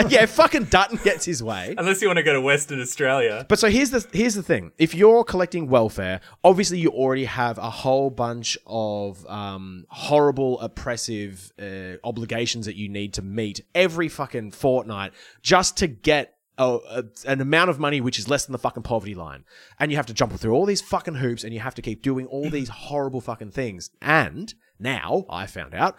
yeah, fucking Dutton gets his way. Unless you want to go to Western Australia. But so here's the here's the thing: if you're collecting welfare, obviously you already have a whole bunch of um, horrible, oppressive uh, obligations that you need to meet every fucking fortnight just to get. A, a, an amount of money which is less than the fucking poverty line, and you have to jump through all these fucking hoops, and you have to keep doing all these <clears throat> horrible fucking things. And now I found out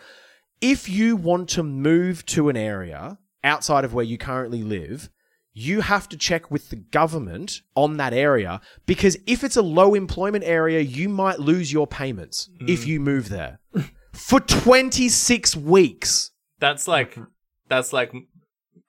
if you want to move to an area outside of where you currently live, you have to check with the government on that area because if it's a low employment area, you might lose your payments mm. if you move there for 26 weeks. That's like mm-hmm. that's like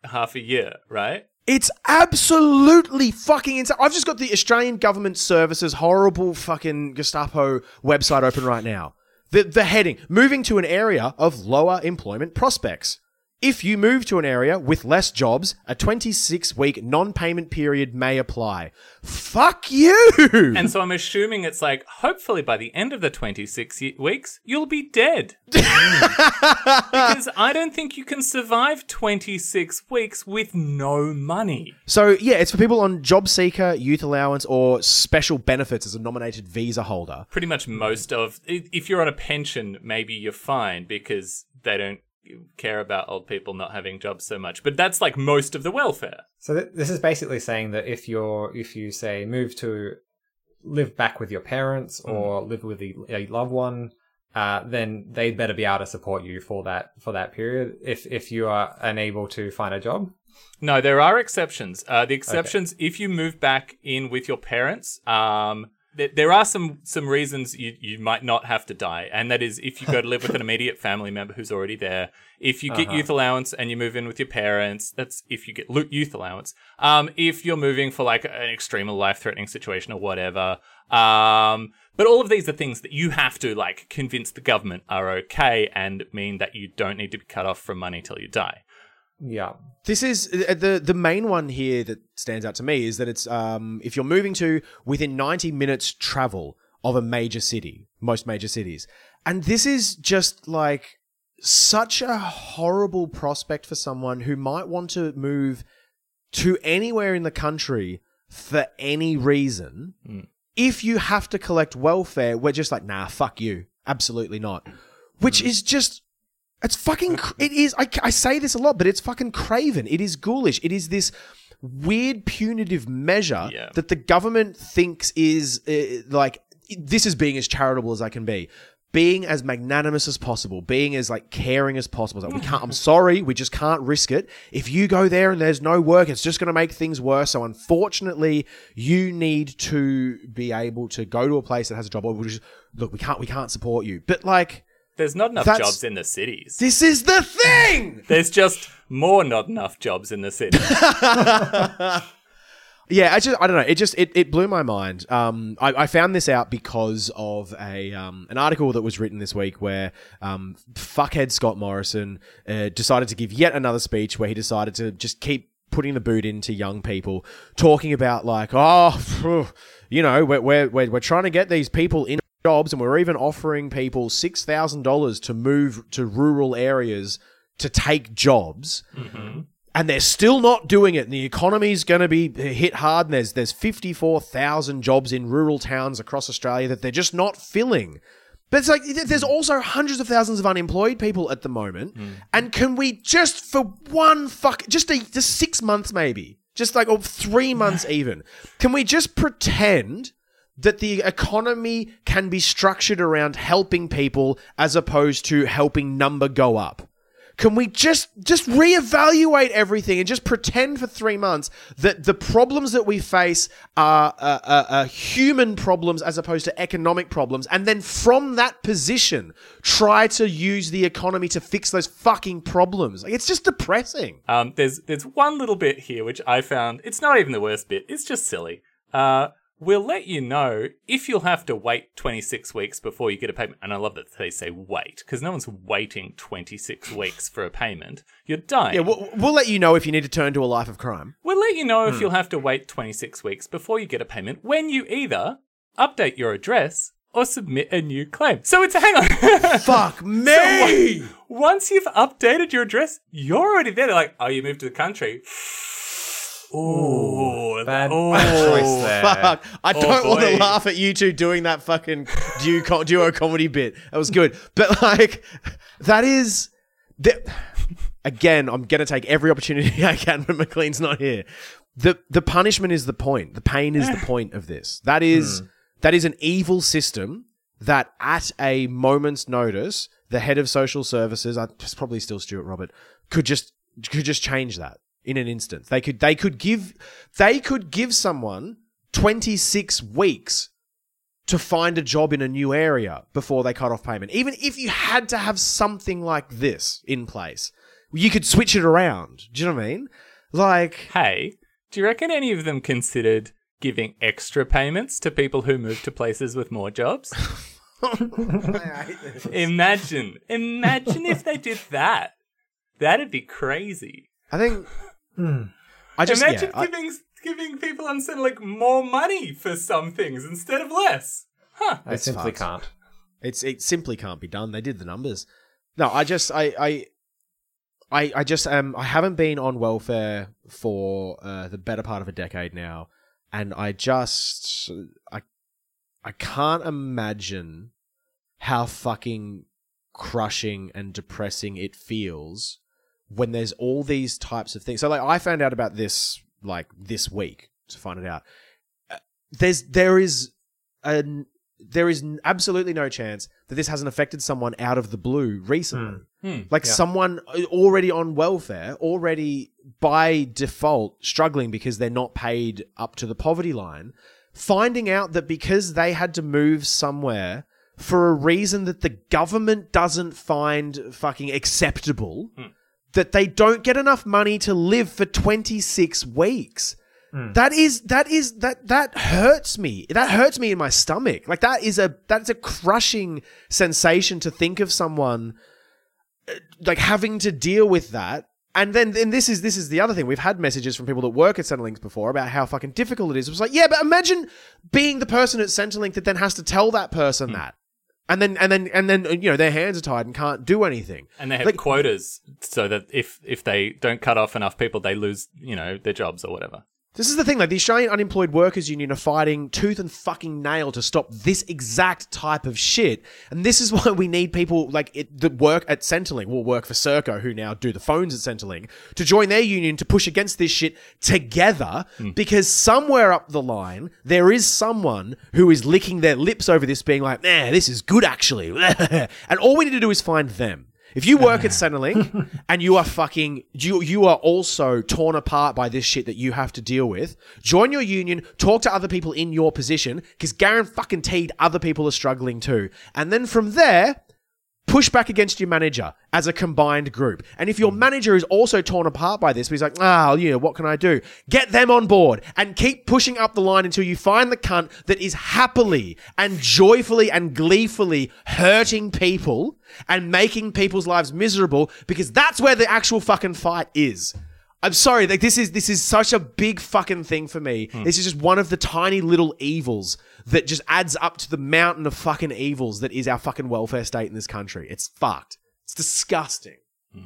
half a year, right? It's absolutely fucking insane. I've just got the Australian Government Services horrible fucking Gestapo website open right now. The, the heading moving to an area of lower employment prospects. If you move to an area with less jobs, a 26 week non payment period may apply. Fuck you! And so I'm assuming it's like, hopefully by the end of the 26 weeks, you'll be dead. <laughs> because I don't think you can survive 26 weeks with no money. so, yeah, it's for people on job seeker, youth allowance, or special benefits as a nominated visa holder. Pretty much most of, if you're on a pension, maybe you're fine because they don't care about old people not having jobs so much. But that's like most of the welfare. So th- this is basically saying that if you're if you say move to live back with your parents or live with a, a loved one, uh, then they'd better be able to support you for that for that period. If if you are unable to find a job, No, there are exceptions. Uh, the exceptions, if you move back in with your parents, um, there are some some reasons you, you might not have to die, and that is if you go to live with an <laughs> immediate family member who's already there. If you get Uh-huh. youth allowance and you move in with your parents, that's if you get youth allowance. Um, if you're moving for like an extreme or life threatening situation or whatever. Um, but all of these are things that you have to like convince the government are okay and mean that you don't need to be cut off from money till you die. Yeah, This is uh, the the main one here that stands out to me is that it's um, if you're moving to within 90 minutes travel of a major city, most major cities, and this is just like such a horrible prospect for someone who might want to move to anywhere in the country for any reason. If you have to collect welfare, we're just like, nah, fuck you, absolutely not. Which is just it's fucking. cr- It is. I, I say this a lot, but it's fucking craven. It is ghoulish. It is this weird punitive measure Yeah. that the government thinks is uh, like this is being as charitable as I can be. Being as magnanimous as possible, being as like caring as possible. It's like, we can't. I'm sorry, we just can't risk it. If you go there and there's no work, it's just going to make things worse. So unfortunately, you need to be able to go to a place that has a job. Or we just look, we can't, we can't support you. But like, There's not enough That's- jobs in the cities. this is the thing. <laughs> There's just more not enough jobs in the city. <laughs> Yeah, I just I don't know. It just it, it blew my mind. Um, I, I found this out because of a um, an article that was written this week where um, fuckhead Scott Morrison uh, decided to give yet another speech where he decided to just keep putting the boot into young people, talking about like, oh, phew, you know, we're, we're we're we're trying to get these people in jobs, and we're even offering people six thousand dollars to move to rural areas to take jobs mm-hmm. and they're still not doing it. And the economy's going to be hit hard. And there's there's 54,000 jobs in rural towns across Australia that they're just not filling. But it's like there's mm. also hundreds of thousands of unemployed people at the moment. Mm. And can we just for one fuck just a just six months maybe, just like or three months even, can we just pretend? That the economy can be structured around helping people as opposed to helping number go up. Can we just just reevaluate everything and just pretend for three months that the problems that we face are, uh, uh, uh, human problems as opposed to economic problems, and then from that position try to use the economy to fix those fucking problems? Like, it's just depressing. Um, there's there's one little bit here which I found it's not even the worst bit. It's just silly. Uh, we'll let you know if you'll have to wait 26 weeks before you get a payment. And I love that they say wait because no one's waiting 26 <laughs> weeks for a payment. You're dying. Yeah, we'll, we'll let you know if you need to turn to a life of crime. We'll let you know Hmm. if you'll have to wait 26 weeks before you get a payment when you either update your address or submit a new claim. So it's hang on. <laughs> Fuck me! Once you've updated your address, you're already there. They're like, oh, you moved to the country. Ooh, bad, oh, bad choice <laughs> there. Fuck. I Oh, don't want to laugh at you two doing that fucking duo, co- duo comedy bit. That was good. But like, that is. The, again, I'm going to take every opportunity <laughs> I can when McLean's not here. The, the punishment is the point. The pain is the point of this. That is, that is an evil system that at a moment's notice, the head of social services, I, it's probably still Stuart Robert, could just could just change that in an instant. They could they could give they could give someone 26 weeks to find a job in a new area before they cut off payment. Even if you had to have something like this in place, you could switch it around. Do you know what I mean? Like Hey, do you reckon any of them considered giving extra payments to people who move to places with more jobs? <laughs> <laughs> imagine, imagine if they did that. That'd be crazy. I think. Hmm. I just Imagine yeah, I- giving giving people on Centrelink more money for some things instead of less. Huh. I simply fucked. can't. It's it simply can't be done. They did the numbers. No, I just I I I, I just um I haven't been on welfare for uh, the better part of a decade now, and I just I I can't imagine how fucking crushing and depressing it feels when there's all these types of things. So like I found out about this like this week to find it out. Uh, There's there is an there is absolutely no chance that this hasn't affected someone out of the blue recently. Hmm. Like Yeah. someone already on welfare, already by default struggling because they're not paid up to the poverty line, finding out that because they had to move somewhere for a reason that the government doesn't find fucking acceptable, that they don't get enough money to live for 26 weeks. That is that is that that hurts me. That hurts me in my stomach. Like that is a that's a crushing sensation to think of someone uh, like having to deal with that. And then and this is this is the other thing. We've had messages from people that work at Centrelink before about how fucking difficult it is. It was like, yeah, but imagine being the person at Centrelink that then has to tell that person that. And then and then and then you know their hands are tied and can't do anything. And they have Like- quotas so that if if they don't cut off enough people, they lose you know their jobs or whatever. This is the thing, like the Australian Unemployed Workers Union are fighting tooth and fucking nail to stop this exact type of shit. And this is <laughs> why we need people like it, that work at Centrelink, will work for Serco, who now do the phones at Centrelink, to join their union to push against this shit together. Hmm. Because somewhere up the line, there is someone who is licking their lips over this, being like, nah, this is good actually. <laughs> and all we need to do is find them. If you work at uh. Centrelink <laughs> and you are fucking you you are also torn apart by this shit that you have to deal with, join your union, talk to other people in your position, because Garen fucking teed other people are struggling too. And then from there, push back against your manager as a combined group. And if your manager is also torn apart by this, he's like, ah, you know, what can I do? Get them on board and keep pushing up the line until you find the cunt that is happily and joyfully and gleefully hurting people and making people's lives miserable because that's where the actual fucking fight is. I'm sorry, like this is this is such a big fucking thing for me. Hmm. This is just one of the tiny little evils that just adds up to the mountain of fucking evils that is our fucking welfare state in this country. It's fucked. It's disgusting. Hmm.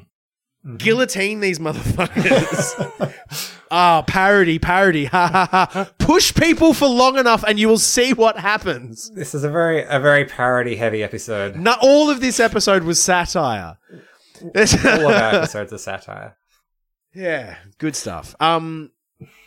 Mm-hmm. Guillotine these motherfuckers. <laughs> Ah, parody, parody. Ha ha ha. Push people for long enough and you will see what happens. This is a very a very parody heavy episode. Not all of this episode was satire. All of our episodes are satire. Yeah, good stuff. Um,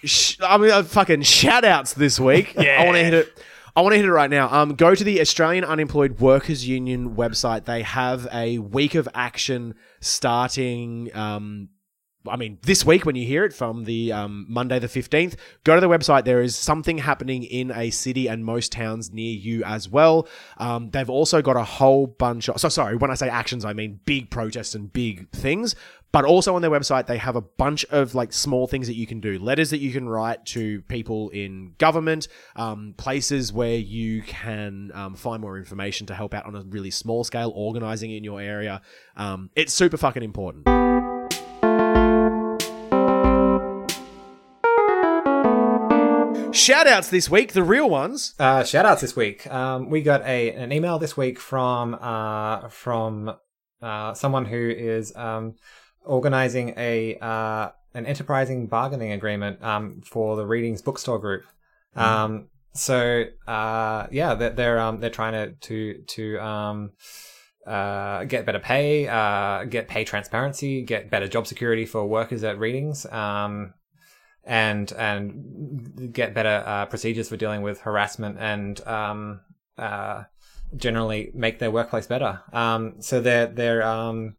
sh- I mean, uh, fucking shout outs this week. <laughs> Yeah. I want to hit it. I want to hit it right now. Um, go to the Australian Unemployed Workers Union website. They have a week of action starting. Um, I mean, this week when you hear it from the um, Monday the 15th, go to the website. There is something happening in a city and most towns near you as well. Um, they've also got a whole bunch of. So, sorry, when I say actions, I mean big protests and big things. But also on their website, they have a bunch of like small things that you can do, letters that you can write to people in government, um, places where you can um, find more information to help out on a really small scale, organizing in your area. Um, it's super fucking important. Shout outs this week, the real ones. Uh, shout outs this week. Um, we got a an email this week from uh, from uh, someone who is um, organizing a uh, an enterprising bargaining agreement um, for the Readings Bookstore Group. Um, so uh, yeah, they're they're, um, they're trying to to to um, uh, get better pay, uh, get pay transparency, get better job security for workers at Readings. Um, and and get better uh, procedures for dealing with harassment and um, uh, generally make their workplace better. Um, so they're they're um,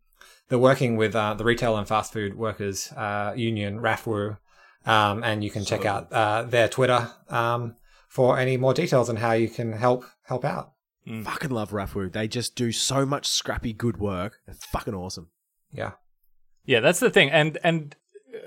they're working with uh, the retail and fast food workers uh, union RAFWU, um, and you can check out uh, their Twitter um, for any more details on how you can help help out. Fucking love RAFWU. They just do so much scrappy good work. They're fucking awesome. Yeah. Yeah, that's the thing, and and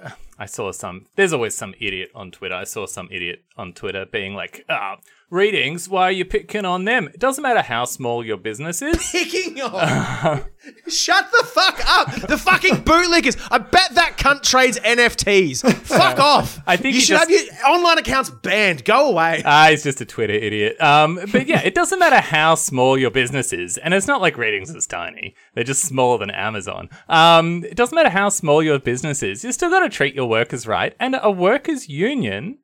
uh, I saw some. There's always some idiot on Twitter. I saw some idiot on Twitter being like, "Ah, readings. Why are you picking on them? It doesn't matter how small your business is." <laughs> Picking on. Shut the fuck up. The fucking <laughs> bootlickers. I bet that cunt trades NFTs. Fuck <laughs> off. I think you should just- have your online accounts banned. Go away. Ah, he's just a Twitter idiot. Um, but yeah, it doesn't matter how small your business is, and it's not like Readings is tiny. They're just smaller than Amazon. Um, it doesn't matter how small your business is. You still got to treat your workers right, and a workers' union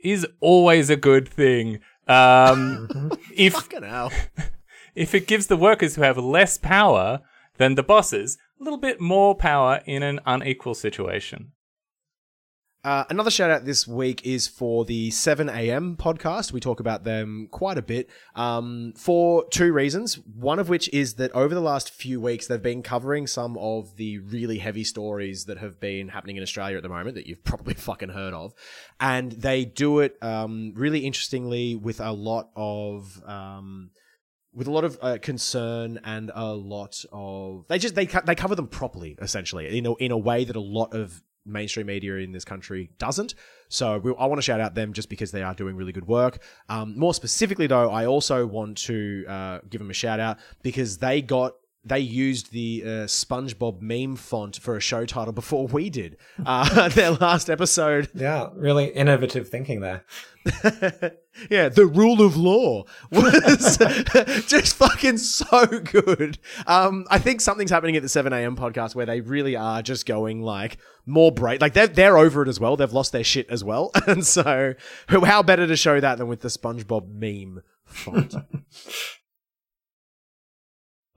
is always a good thing. Um, <laughs> if <laughs> if it gives the workers who have less power than the bosses a little bit more power in an unequal situation. Uh, another shout out this week is for the 7 a.m. podcast. We talk about them quite a bit um, for two reasons. One of which is that over the last few weeks, they've been covering some of the really heavy stories that have been happening in Australia at the moment that you've <laughs> probably fucking heard of. And they do it um, really interestingly with a lot of. Um, with a lot of uh, concern and a lot of they just they they cover them properly essentially in in a way that a lot of mainstream media in this country doesn't. So we, I want to shout out them just because they are doing really good work. Um, more specifically though I also want to uh, give them a shout out because they got they used the uh, SpongeBob meme font for a show title before we did. Uh, <laughs> their last episode Yeah, really innovative thinking there. <laughs> yeah, the rule of law was <laughs> just fucking so good. Um, I think something's happening at the 7 a.m. podcast where they really are just going like more bright. Like they're, they're over it as well. They've lost their shit as well. And so, how better to show that than with the SpongeBob meme font?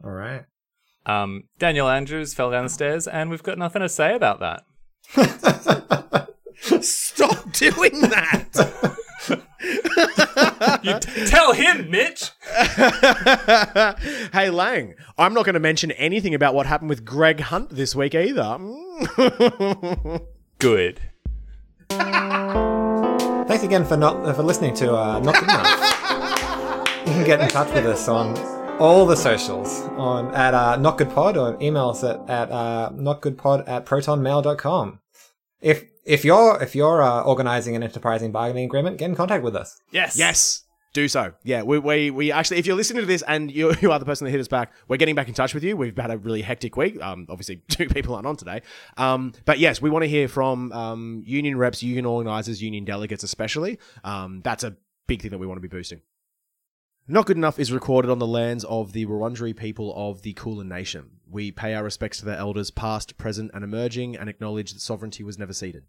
All right. Um, Daniel Andrews fell down the stairs, and we've got nothing to say about that. Stop doing that. You t- tell him, Mitch. hey, Lang, I'm not going to mention anything about what happened with Greg Hunt this week either. <laughs> Good. Thanks again for not for listening to uh, Not Good Enough. you can get in touch with us on all the socials on at uh, Not Good Pod or email us at, at uh, notgoodpod at protonmail.com. If if you're if you're uh, organizing an enterprising bargaining agreement, get in contact with us. Yes. Yes. Do so. Yeah, we, we, we actually, if you're listening to this and you, <laughs> you are the person that hit us back, we're getting back in touch with you. We've had a really hectic week. Um, obviously, <laughs> two people aren't on today. Um, but yes, we want to hear from um, union reps, union organizers, union delegates, especially. Um, that's a big thing that we want to be boosting. Not Good Enough is recorded on the lands of the Wurundjeri people of the Kulin Nation. We pay our respects to their elders, past, present, and emerging, and acknowledge that sovereignty was never ceded.